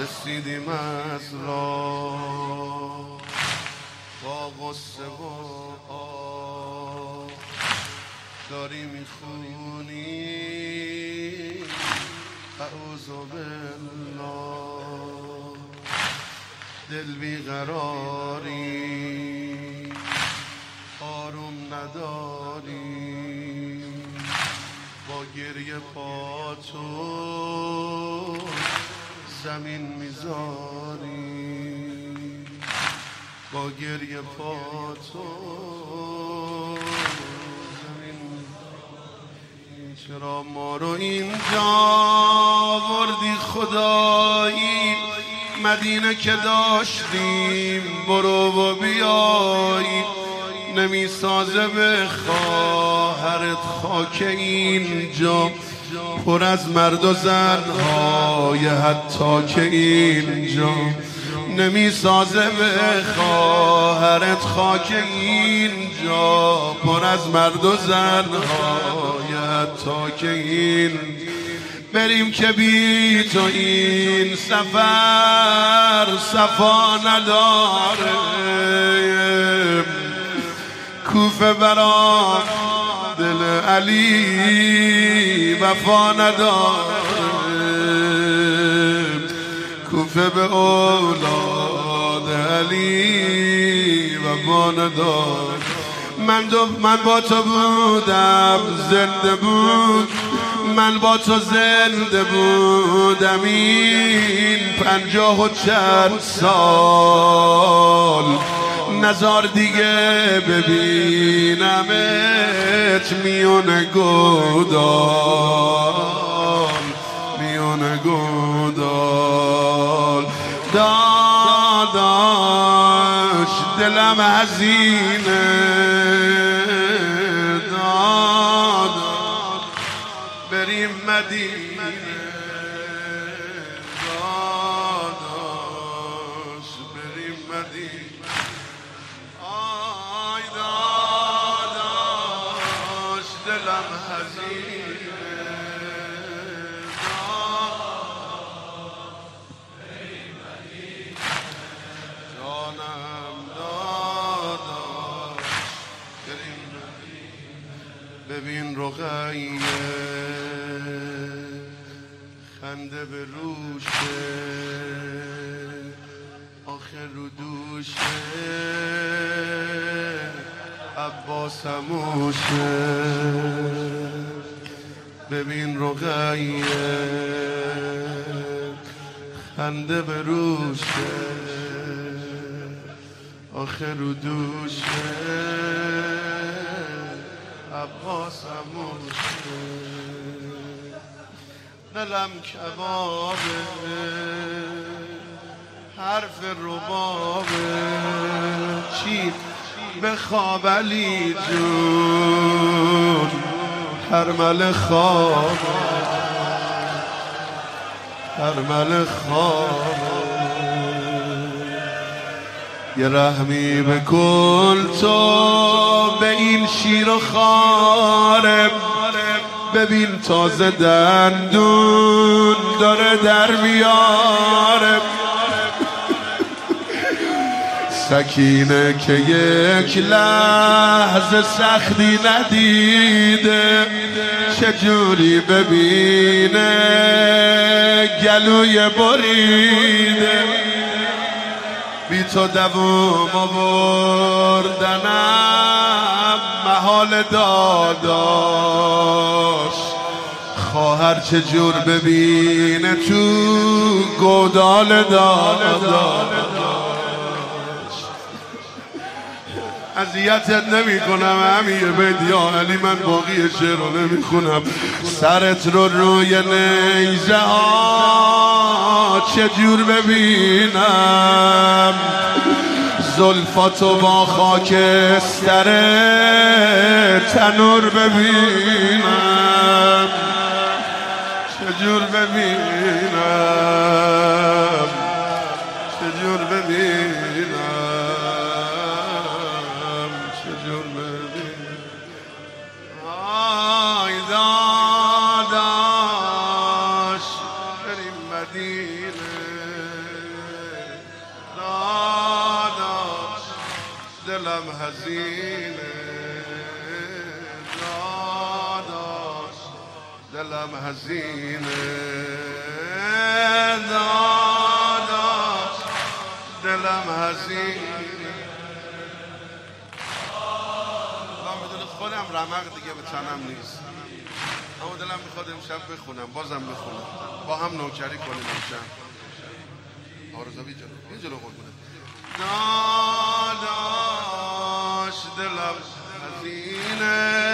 رسیدیم از راه. با غصه و آه داری می‌خونی. اعوذ بالله. دل بیقراری. آروم نداری. با گریه پاتو زمین می‌ذاری. با گریه پاتو زمین چرا ما رو اینجا وردی خدایی؟ مدینه که داشتیم برو و بیایی. نمی‌سازه به خواهرت خاک اینجا. پر از مرد و زنهای حتی که اینجا نمی‌سازه به خواهرت خاک اینجا. پر از مرد و زنهای حتی که این بریم که بی تو این سفر صفا نداره. کوفه برا دل علی وفا نداره کوفه به اولاد علی وفا نداره من, دو من با تو بودم زنده بود. من با تو زنده بودم این پنجاه و چند سال. نزار دیگه ببینمت میون گودال میون گودال. داداش دلم هزینه. داداش بریم مدینه. دلم هزینه جانم داداش ببین رقیه خنده به روشه آخر رو دوشه. عباس هموشه ببین رقیه خنده به روشه آخر رو دوشه عباس هموشه دلم کبابه. حرف ربابه. چی؟ به خواب علی جون هرمل خواب. هرمل خواب. یه رحمی بکن تو به این شیر و خاره ببین تازه دندون داره در میاره. سکینه که یک لحظه سختی ندیده. چجوری ببینه؟ گلوی بریده. بی تو دووم آوردنم محال داداش. خواهر چجور ببینه تو گودال داداش؟ اذیتت نمی کنم همین بیت. یا علی من باقی شعر رو نمی خونم سرت رو روی نیزه ها چجور ببینم؟ زلفاتو با خاکستر تنور ببینم. چجور ببینم؟ دلم هزینه داداش دلم هزینه داداش دلم هزینه خودم رمق دیگه به تنم نیست. اما دلم می‌خواد امشب بخونم بازم بخونم. با هم نوکری کنیم امشب. آرزوی جلو یه جلو the love's Medina.